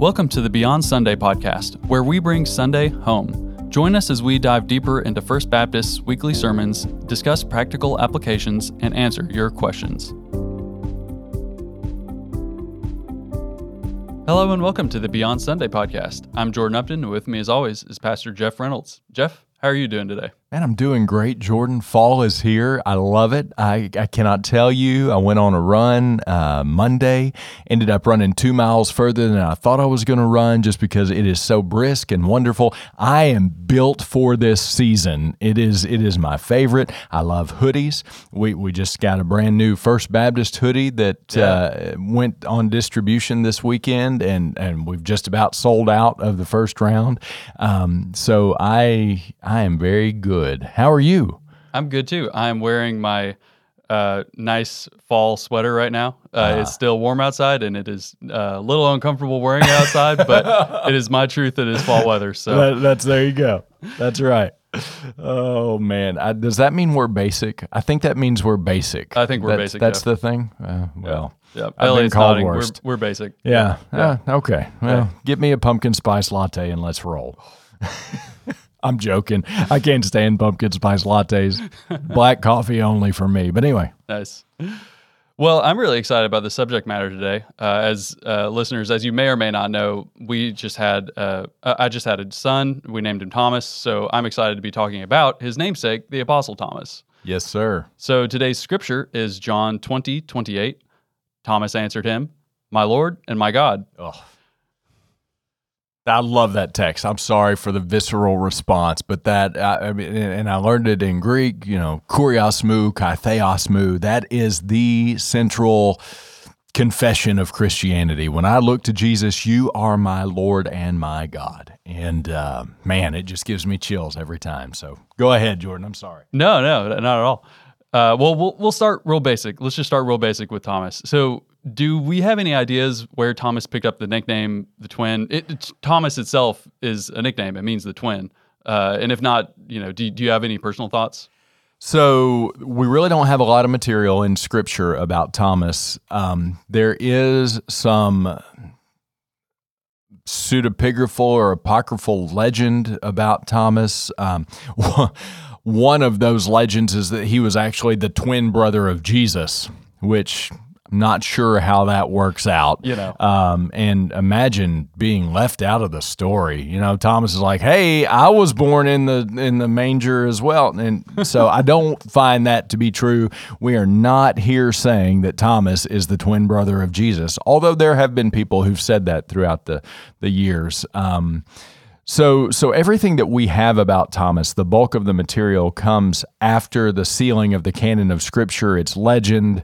Welcome to the Beyond Sunday podcast, where we bring Sunday home. Join us as we dive deeper into First Baptist's weekly sermons, discuss practical applications, and answer your questions. Hello and welcome to the Beyond Sunday podcast. I'm Jordan Upton, and with me, as always, is Pastor Jeff Reynolds. Jeff, how are you doing today? Man, I'm doing great, Jordan. Fall is here. I love it. I, I cannot tell you. I went on a run uh, Monday, ended up running two miles further than I thought I was going to run just because it is so brisk and wonderful. I am built for this season. It is it is my favorite. I love hoodies. We, we just got a brand new First Baptist hoodie that yeah. uh, went on distribution this weekend, and, and we've just about sold out of the first round. Um, so I I am very good good. How are you? I'm good too. I'm wearing my uh, nice fall sweater right now. Uh, It's still warm outside, and it is uh, a little uncomfortable wearing it outside, but it is my truth. It is fall weather. So that, that's there you go. That's right. Oh man, I, does that mean we're basic? I think that means we're basic. I think we're that's, basic. That's Jeff. the thing. Uh, well, yeah. yeah. I've been called worst. We're, we're, basic. Yeah. yeah. Uh, okay. Well, yeah. get me a pumpkin spice latte and let's roll. I'm joking. I can't stand pumpkin spice lattes. Black coffee only for me. But anyway. Nice. Well, I'm really excited about the subject matter today. Uh, as uh, listeners, as you may or may not know, we just had uh, I just had a son. We named him Thomas, so I'm excited to be talking about his namesake, the Apostle Thomas. Yes, sir. So today's scripture is John 20, 28. Thomas answered him, "My Lord and my God." Oh. I love that text. I'm sorry for the visceral response, but that I mean, and I learned it in Greek. You know, kuriosmu, kaitheosmu. That is the central confession of Christianity. When I look to Jesus, you are my Lord and my God. And uh, man, it just gives me chills every time. So go ahead, Jordan. I'm sorry. No, no, not at all. Uh, well, well, we'll start real basic. Let's just start real basic with Thomas. So do we have any ideas where Thomas picked up the nickname the twin? It, Thomas itself is a nickname. It means the twin. Uh, and if not, you know, do, do you have any personal thoughts? So we really don't have a lot of material in Scripture about Thomas. Um, there is some pseudepigraphal or apocryphal legend about Thomas. Um, one of those legends is that he was actually the twin brother of Jesus, which not sure how that works out. You know, um, and imagine being left out of the story. You know, Thomas is like, "Hey, I was born in the in the manger as well," and so I don't find that to be true. We are not here saying that Thomas is the twin brother of Jesus, although there have been people who've said that throughout the the years. Um, so, so everything that we have about Thomas, the bulk of the material comes after the sealing of the canon of Scripture. It's legend,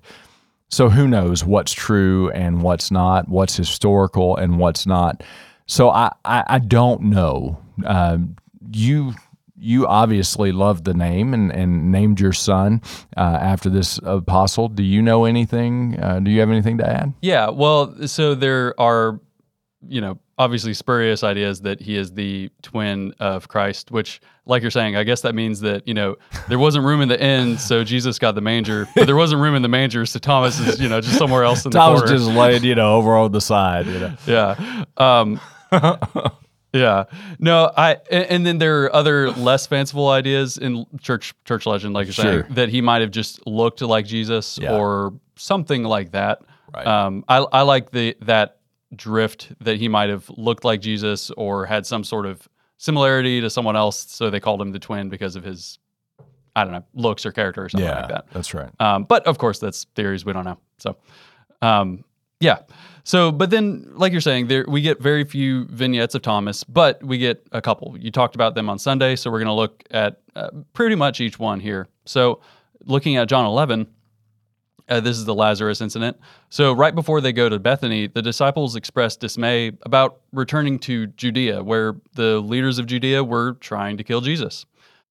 so who knows what's true and what's not, what's historical and what's not. So I, I, I don't know. Uh, you you obviously loved the name and, and named your son uh, after this apostle. Do you know anything? Uh, do you have anything to add? Yeah. Well, so there are, you know, obviously spurious ideas that he is the twin of Christ, which, like you're saying, I guess that means that you know there wasn't room in the inn, so Jesus got the manger, but there wasn't room in the manger, so Thomas is you know just somewhere else in Thomas the. Thomas just laid you know over on the side. You know? Yeah. Um, yeah. No, I and, and, then there are other less fanciful ideas in church church legend, like you're sure. saying, that he might have just looked like Jesus yeah. or something like that. Right. Um, I I like the that drift that he might have looked like Jesus or had some sort of similarity to someone else, so they called him the twin because of his I don't know looks or character or something yeah, like that. That's right. Um, but of course, that's theories we don't know. So, um, yeah. So, but then, like you're saying, there we get very few vignettes of Thomas, but we get a couple. You talked about them on Sunday, so we're going to look at uh, pretty much each one here. So, looking at John 11, uh, this is the Lazarus incident. So, right before they go to Bethany, the disciples express dismay about returning to Judea, where the leaders of Judea were trying to kill Jesus.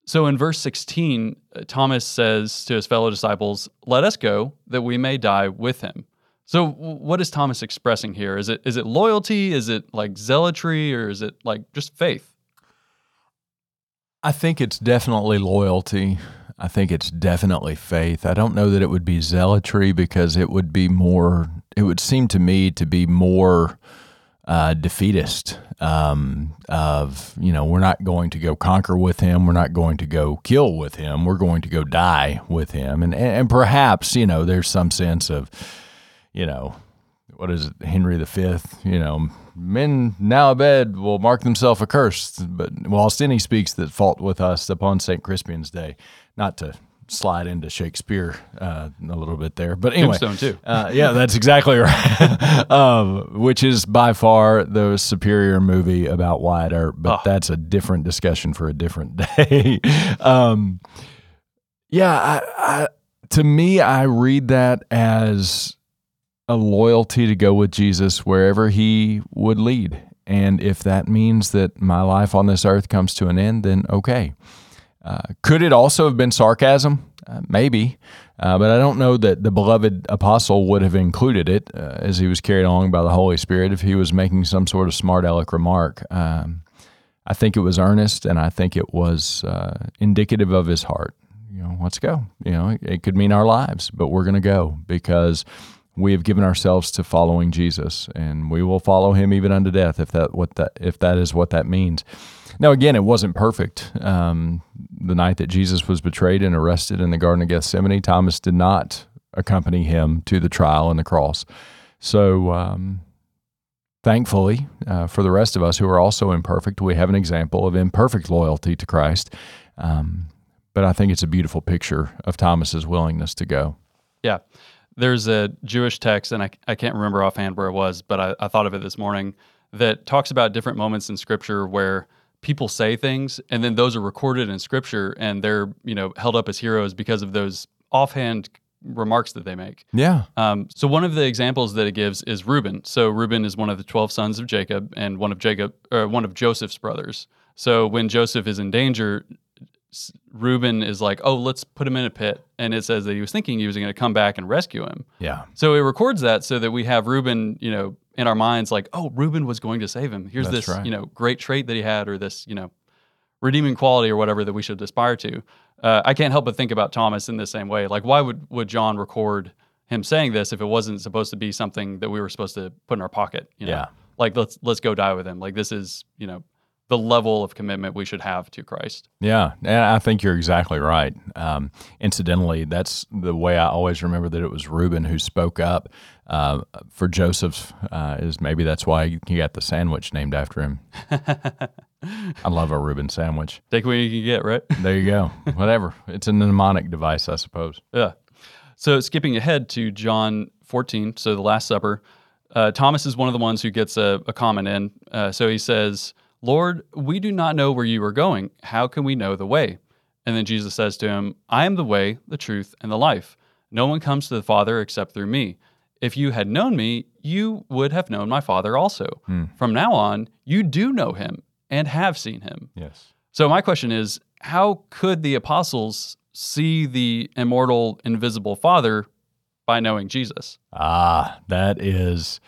So, in verse 16, uh, Thomas says to his fellow disciples, Let us go, that we may die with him. So, what is Thomas expressing here? Is it is it loyalty? Is it like zealotry, or is it like just faith? I think it's definitely loyalty. I think it's definitely faith. I don't know that it would be zealotry because it would be more, it would seem to me to be more uh, defeatist um, of you know we're not going to go conquer with him. We're not going to go kill with him. We're going to go die with him. And and perhaps you know there's some sense of you know what is it henry v you know men now abed will mark themselves accursed but whilst any speaks that fault with us upon st crispian's day not to slide into Shakespeare uh, a little bit there. But anyway, Tombstone too. uh, yeah, that's exactly right. um, which is by far the superior movie about Wyatt Earp, but Oh. that's a different discussion for a different day. um, yeah, I, I, to me, I read that as a loyalty to go with Jesus wherever he would lead. And if that means that my life on this earth comes to an end, then okay. Uh, could it also have been sarcasm? Uh, maybe. Uh, but I don't know that the beloved apostle would have included it uh, as he was carried along by the Holy Spirit if he was making some sort of smart aleck remark. Um, I think it was earnest and I think it was uh, indicative of his heart. You know, let's go. You know, it, it could mean our lives, but we're going to go because we have given ourselves to following Jesus and we will follow him even unto death if that what that if that is what that means. Now, again, it wasn't perfect. Um, the night that Jesus was betrayed and arrested in the Garden of Gethsemane, Thomas did not accompany him to the trial and the cross. So, um, thankfully, uh, for the rest of us who are also imperfect, we have an example of imperfect loyalty to Christ. Um, but I think it's a beautiful picture of Thomas's willingness to go. Yeah. There's a Jewish text, and I, I can't remember offhand where it was, but I, I thought of it this morning that talks about different moments in Scripture where people say things, and then those are recorded in Scripture, and they're you know held up as heroes because of those offhand remarks that they make. Yeah. Um, so one of the examples that it gives is Reuben. So Reuben is one of the twelve sons of Jacob and one of Jacob, or one of Joseph's brothers. So when Joseph is in danger, Reuben is like, "Oh, let's put him in a pit," and it says that he was thinking he was going to come back and rescue him. Yeah. So it records that so that we have Reuben, you know, in our minds, like, "Oh, Reuben was going to save him. Here's That's this, right. you know, great trait that he had, or this, you know, redeeming quality, or whatever that we should aspire to." Uh, I can't help but think about Thomas in the same way. Like, why would would John record him saying this if it wasn't supposed to be something that we were supposed to put in our pocket? You know? Yeah. Like let's let's go die with him. Like this is you know the level of commitment we should have to Christ. Yeah, I think you're exactly right. Um, incidentally, that's the way I always remember that it was Reuben who spoke up uh, for Joseph. Uh, is maybe that's why he got the sandwich named after him. I love a Reuben sandwich. Take what you can get, right? There you go. Whatever. It's a mnemonic device, I suppose. Yeah. So skipping ahead to John 14, so the Last Supper, uh, Thomas is one of the ones who gets a, a comment in. Uh, so he says, Lord, we do not know where you are going. How can we know the way? And then Jesus says to him, I am the way, the truth, and the life. No one comes to the Father except through me. If you had known me, you would have known my Father also. From now on, you do know him and have seen him. Yes. So my question is, how could the apostles see the immortal, invisible Father by knowing Jesus? Ah, that is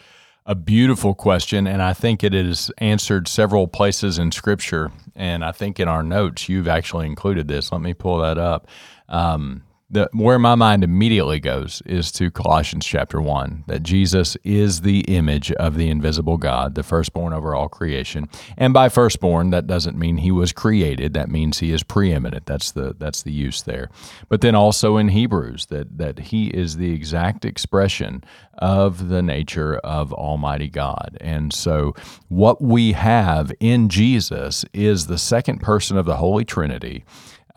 a beautiful question, and I think it is answered several places in Scripture. And I think in our notes you've actually included this. Let me pull that up. Um, the, where my mind immediately goes is to Colossians chapter 1 that Jesus is the image of the invisible God, the firstborn over all creation. And by firstborn, that doesn't mean he was created, that means he is preeminent. That's the that's the use there. But then also in Hebrews that that he is the exact expression of the nature of Almighty God. And so what we have in Jesus is the second person of the Holy Trinity.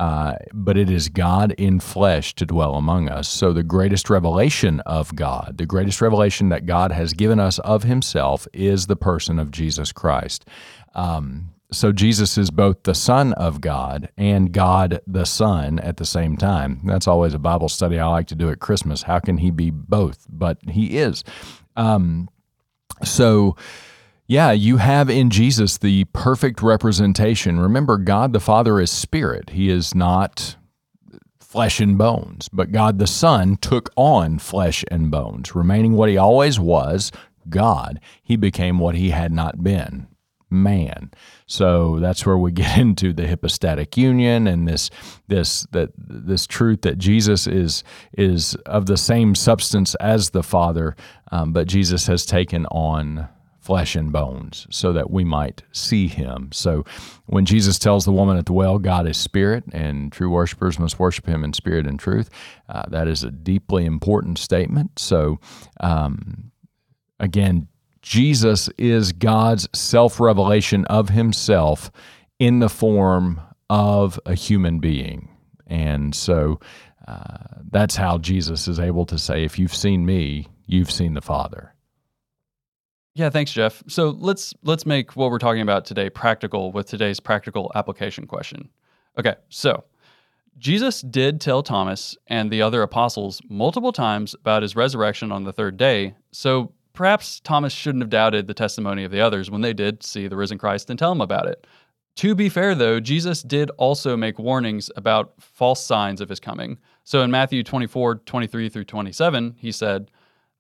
Uh, but it is God in flesh to dwell among us. So, the greatest revelation of God, the greatest revelation that God has given us of Himself, is the person of Jesus Christ. Um, so, Jesus is both the Son of God and God the Son at the same time. That's always a Bible study I like to do at Christmas. How can He be both? But He is. Um, so, yeah, you have in Jesus the perfect representation. Remember, God the Father is spirit. He is not flesh and bones, but God the Son took on flesh and bones, remaining what he always was, God. He became what he had not been, man. So that's where we get into the hypostatic union and this this that this truth that Jesus is is of the same substance as the Father, um, but Jesus has taken on flesh and bones so that we might see him. So when Jesus tells the woman at the well, God is spirit and true worshipers must worship him in spirit and truth, uh, that is a deeply important statement. So, um, again, Jesus is God's self revelation of himself in the form of a human being. And so uh, that's how Jesus is able to say, if you've seen me, you've seen the Father. Yeah, thanks, Jeff. So let's let's make what we're talking about today practical with today's practical application question. Okay, so Jesus did tell Thomas and the other apostles multiple times about his resurrection on the third day. So perhaps Thomas shouldn't have doubted the testimony of the others when they did see the risen Christ and tell him about it. To be fair, though, Jesus did also make warnings about false signs of his coming. So in Matthew 24, 23 through 27, he said,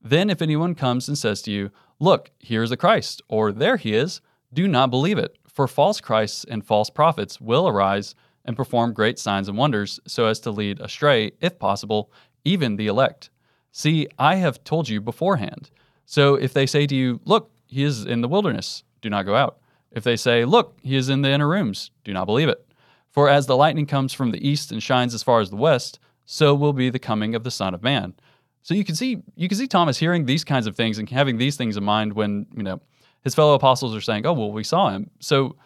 Then if anyone comes and says to you, Look, here's the Christ, or there he is, do not believe it, for false Christs and false prophets will arise and perform great signs and wonders, so as to lead astray, if possible, even the elect. See, I have told you beforehand. So if they say to you, Look, he is in the wilderness, do not go out. If they say, Look, he is in the inner rooms, do not believe it. For as the lightning comes from the east and shines as far as the west, so will be the coming of the Son of Man. So you can see you can see Thomas hearing these kinds of things and having these things in mind when, you know, his fellow apostles are saying, "Oh, well, we saw him." So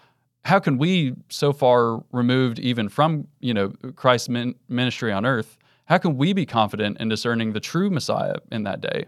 how can we so far removed even from, you know, Christ's ministry on earth, how can we be confident in discerning the true Messiah in that day?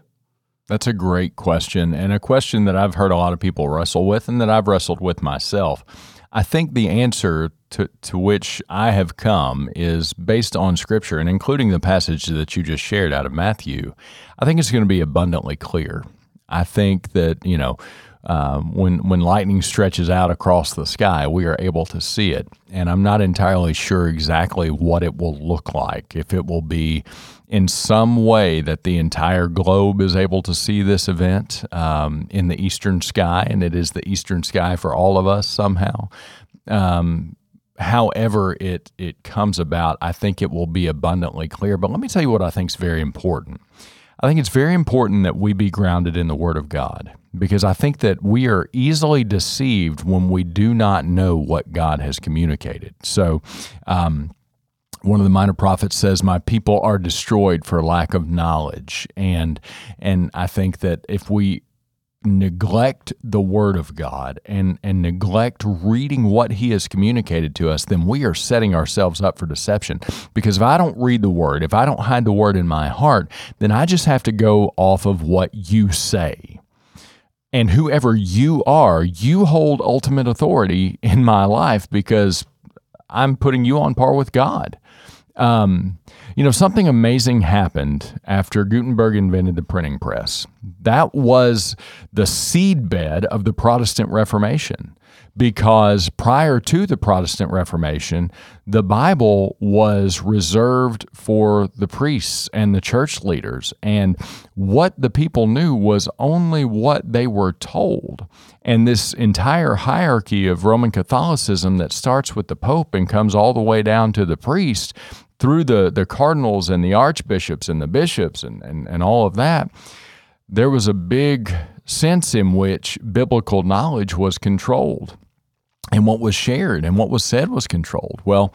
That's a great question, and a question that I've heard a lot of people wrestle with and that I've wrestled with myself. I think the answer to, to which I have come is based on Scripture and including the passage that you just shared out of Matthew. I think it's going to be abundantly clear. I think that, you know, um, when when lightning stretches out across the sky, we are able to see it, and I'm not entirely sure exactly what it will look like. If it will be in some way that the entire globe is able to see this event um, in the eastern sky, and it is the eastern sky for all of us somehow. Um, however it it comes about, I think it will be abundantly clear. But let me tell you what I think is very important. I think it's very important that we be grounded in the Word of God because I think that we are easily deceived when we do not know what God has communicated. So, um, one of the minor prophets says my people are destroyed for lack of knowledge and and i think that if we neglect the word of god and and neglect reading what he has communicated to us then we are setting ourselves up for deception. Because if i don't read the word if i don't hide the word in my heart then i just have to go off of what you say. And whoever you are you hold ultimate authority in my life because i'm putting you on par with god um, you know, something amazing happened after Gutenberg invented the printing press. That was the seedbed of the Protestant Reformation because prior to the Protestant Reformation, the Bible was reserved for the priests and the church leaders. And what the people knew was only what they were told. And this entire hierarchy of Roman Catholicism that starts with the Pope and comes all the way down to the priest through the, the cardinals and the archbishops and the bishops and, and, and all of that, there was a big sense in which biblical knowledge was controlled and what was shared and what was said was controlled. Well,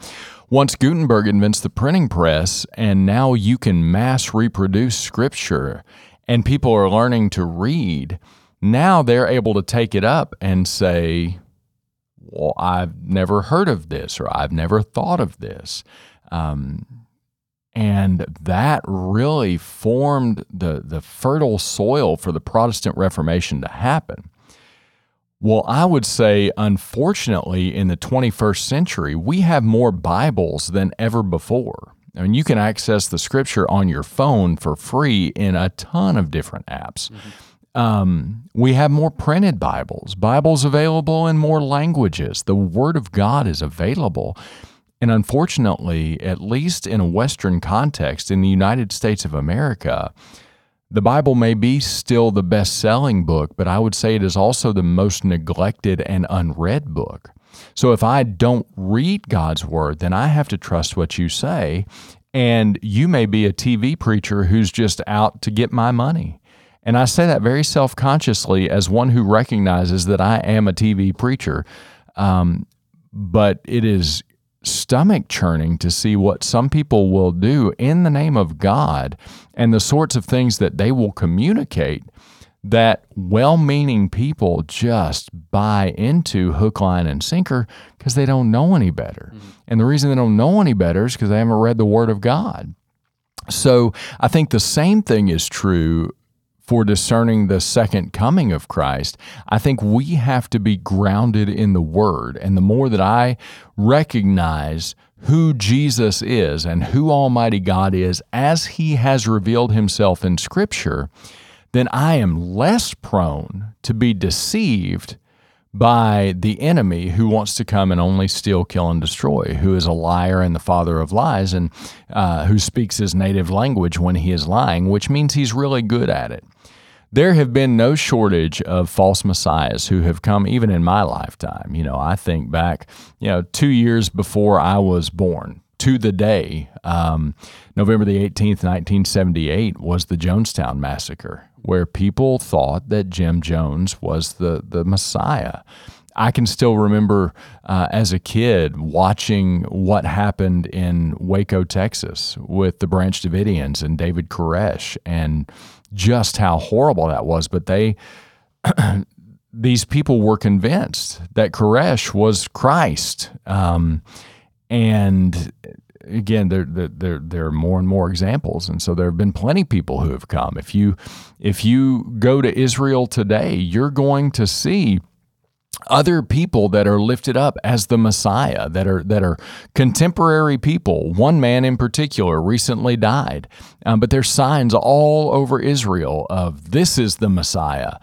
once Gutenberg invents the printing press, and now you can mass reproduce scripture, and people are learning to read, now they're able to take it up and say, Well, I've never heard of this, or I've never thought of this. Um, and that really formed the, the fertile soil for the Protestant Reformation to happen. Well, I would say, unfortunately, in the 21st century, we have more Bibles than ever before. I mean, you can access the scripture on your phone for free in a ton of different apps. Mm-hmm. Um, we have more printed Bibles, Bibles available in more languages. The Word of God is available. And unfortunately, at least in a Western context, in the United States of America, the Bible may be still the best selling book, but I would say it is also the most neglected and unread book. So if I don't read God's Word, then I have to trust what you say. And you may be a TV preacher who's just out to get my money. And I say that very self consciously as one who recognizes that I am a TV preacher. Um, but it is stomach churning to see what some people will do in the name of God and the sorts of things that they will communicate that well meaning people just buy into hook, line, and sinker because they don't know any better. Mm-hmm. And the reason they don't know any better is because they haven't read the Word of God. So I think the same thing is true for discerning the second coming of Christ. I think we have to be grounded in the Word. And the more that I recognize who Jesus is and who Almighty God is as He has revealed Himself in Scripture, then I am less prone to be deceived by the enemy who wants to come and only steal, kill, and destroy, who is a liar and the father of lies, and uh, who speaks his native language when he is lying, which means he's really good at it. There have been no shortage of false messiahs who have come even in my lifetime. You know, I think back, you know, two years before I was born, to the day, um, November the 18th, 1978, was the Jonestown Massacre where people thought that Jim Jones was the, the Messiah. I can still remember uh, as a kid watching what happened in Waco, Texas with the Branch Davidians and David Koresh and just how horrible that was. But they, these people were convinced that Koresh was Christ. Um, and again, there, there, there are more and more examples, and so there have been plenty of people who have come. If you if you go to Israel today, you're going to see other people that are lifted up as the Messiah, that are that are contemporary people. One man in particular recently died, um, but there's signs all over Israel of this is the Messiah,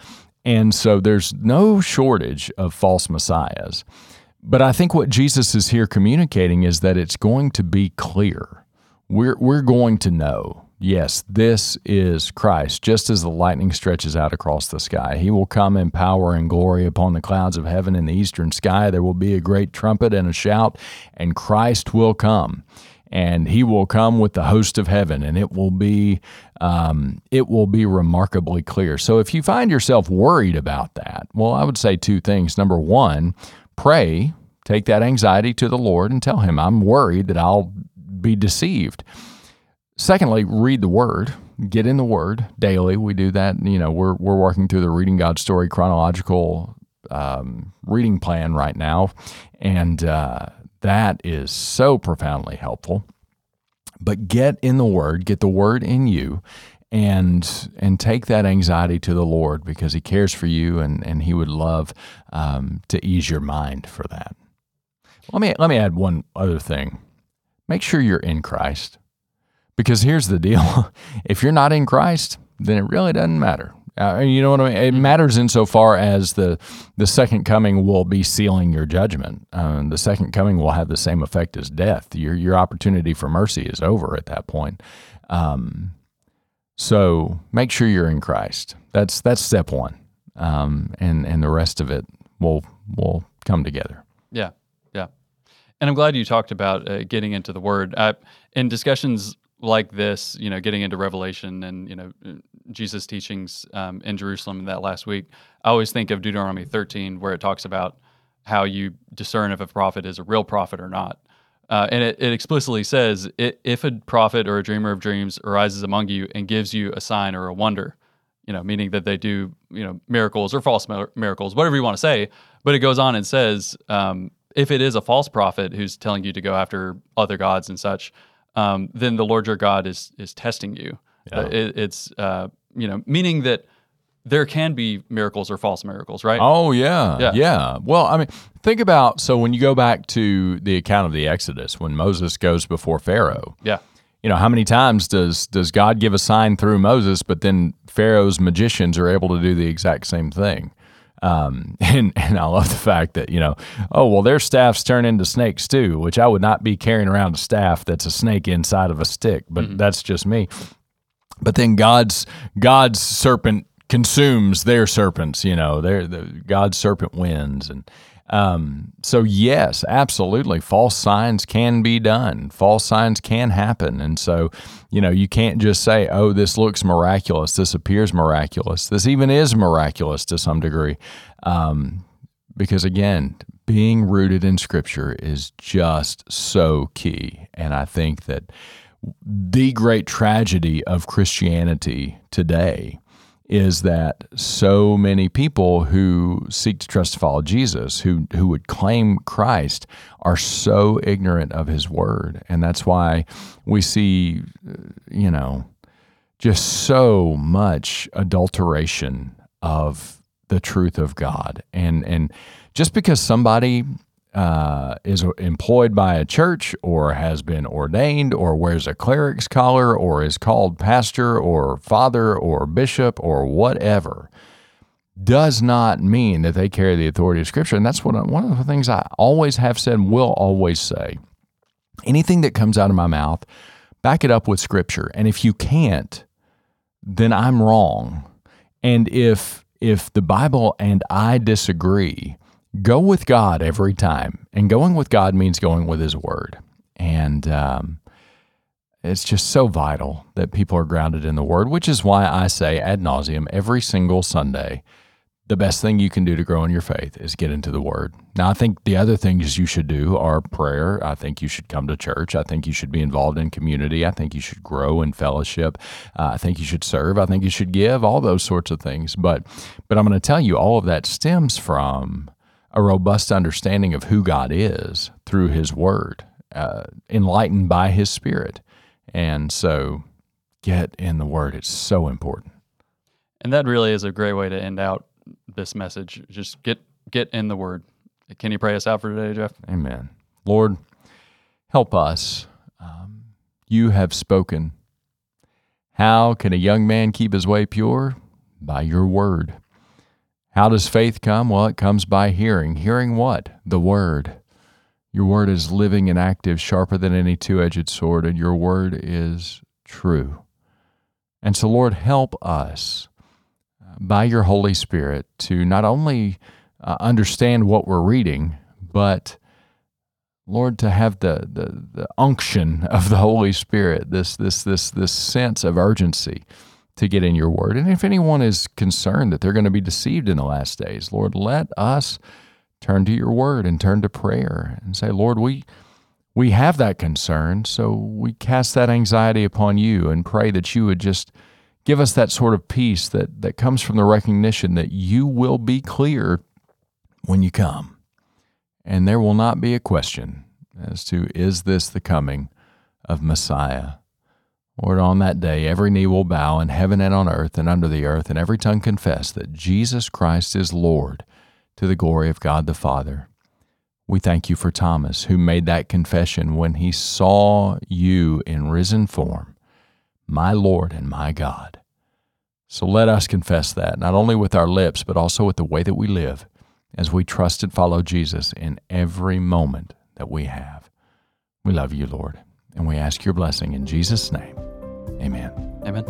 and so there's no shortage of false messiahs. But I think what Jesus is here communicating is that it's going to be clear. We're, we're going to know, yes, this is Christ, just as the lightning stretches out across the sky. He will come in power and glory upon the clouds of heaven in the eastern sky. There will be a great trumpet and a shout, and Christ will come. And he will come with the host of heaven, and it will be um, it will be remarkably clear. So, if you find yourself worried about that, well, I would say two things. Number one, pray, take that anxiety to the Lord and tell Him, I'm worried that I'll be deceived. Secondly, read the Word. Get in the Word daily. We do that. You know, we're, we're working through the Reading God's Story chronological um, reading plan right now. And uh, that is so profoundly helpful. But get in the Word, get the Word in you, and and take that anxiety to the Lord because He cares for you and and He would love um, to ease your mind for that. Let me let me add one other thing. Make sure you're in Christ, because here's the deal: if you're not in Christ, then it really doesn't matter. Uh, you know what I mean? It mm-hmm. matters insofar as the the second coming will be sealing your judgment. Uh, the second coming will have the same effect as death. Your your opportunity for mercy is over at that point. Um, so make sure you're in Christ. That's that's step one, um, and and the rest of it will will come together. Yeah, yeah. And I'm glad you talked about uh, getting into the Word. Uh, in discussions like this, you know, getting into Revelation and you know Jesus' teachings um, in Jerusalem that last week, I always think of Deuteronomy 13, where it talks about how you discern if a prophet is a real prophet or not. Uh, and it, it, explicitly says if a prophet or a dreamer of dreams arises among you and gives you a sign or a wonder, you know, meaning that they do, you know, miracles or false miracles, whatever you want to say. But it goes on and says, um, if it is a false prophet who's telling you to go after other gods and such, um, then the Lord your God is is testing you. Yeah. Uh, it, it's uh, you know, meaning that there can be miracles or false miracles, right? Oh yeah, yeah, yeah. Well, I mean, think about so when you go back to the account of the Exodus when Moses goes before Pharaoh. Yeah. You know, how many times does does God give a sign through Moses, but then Pharaoh's magicians are able to do the exact same thing? Um, and and I love the fact that you know, oh well, their staffs turn into snakes too, which I would not be carrying around a staff that's a snake inside of a stick, but mm-hmm. that's just me. But then God's God's serpent consumes their serpents. You know, their the, God's serpent wins, and Um, so yes, absolutely, false signs can be done. False signs can happen, and so you know you can't just say, "Oh, this looks miraculous. This appears miraculous. This even is miraculous to some degree," um, because again, being rooted in Scripture is just so key, and I think that the great tragedy of Christianity today is that so many people who seek to trust and follow Jesus, who who would claim Christ, are so ignorant of His Word, and that's why we see, uh, you know, just so much adulteration of the truth of God, and and just because somebody uh, is employed by a church or has been ordained or wears a cleric's collar or is called pastor or father or bishop or whatever does not mean that they carry the authority of Scripture. And that's what I, one of the things I always have said and will always say. Anything that comes out of my mouth, back it up with Scripture. And if you can't, then I'm wrong. And if if the Bible and I disagree, go with God every time. And going with God means going with His Word. And um, it's just so vital that people are grounded in the Word, which is why I say ad nauseum every single Sunday the best thing you can do to grow in your faith is get into the Word. Now, I think the other things you should do are prayer. I think you should come to church. I think you should be involved in community. I think you should grow in fellowship. Uh, I think you should serve. I think you should give. All those sorts of things. But, but I'm going to tell you, all of that stems from a robust understanding of who God is through His Word, uh, enlightened by His Spirit. And so, get in the Word. It's so important. And that really is a great way to end out this message. Just get get in the Word. Can you pray us out for today, Jeff? Amen. Lord, help us. Um, you have spoken. How can a young man keep his way pure? By your word. How does faith come? Well, it comes by hearing. Hearing what? The Word. Your Word is living and active, sharper than any two edged sword, and your Word is true. And so, Lord, help us uh, by your Holy Spirit to not only uh, understand what we're reading, but Lord, to have the, the, the unction of the Holy Spirit, this, this, this, this sense of urgency to get in your word. And if anyone is concerned that they're going to be deceived in the last days, Lord, let us turn to your word and turn to prayer and say, Lord, we we have that concern, so we cast that anxiety upon you and pray that you would just give us that sort of peace that, that comes from the recognition that you will be clear when you come. And there will not be a question as to is this the coming of Messiah? Lord, on that day, every knee will bow in heaven and on earth and under the earth, and every tongue confess that Jesus Christ is Lord to the glory of God the Father. We thank you for Thomas, who made that confession when he saw you in risen form, my Lord and my God. So let us confess that, not only with our lips, but also with the way that we live, as we trust and follow Jesus in every moment that we have. We love you, Lord, and we ask your blessing in Jesus' name. Amen. Amen.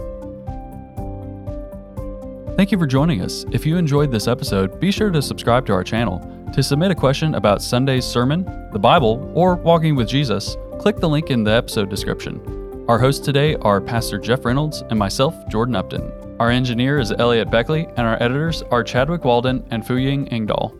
Thank you for joining us. If you enjoyed this episode, be sure to subscribe to our channel. To submit a question about Sunday's sermon, the Bible, or walking with Jesus, click the link in the episode description. Our hosts today are Pastor Jeff Reynolds and myself, Jordan Upton. Our engineer is Elliot Beckley, and our editors are Chadwick Walden and Fuying Engdahl.